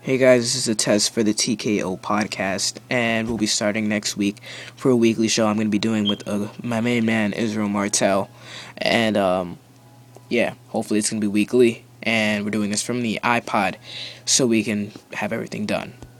Hey guys, this is a test for the TKO podcast, and we'll be starting next week for a weekly show I'm going to be doing with uh, my main man, Israel Martel. And um, yeah, hopefully it's going to be weekly, and we're doing this from the iPod so we can have everything done.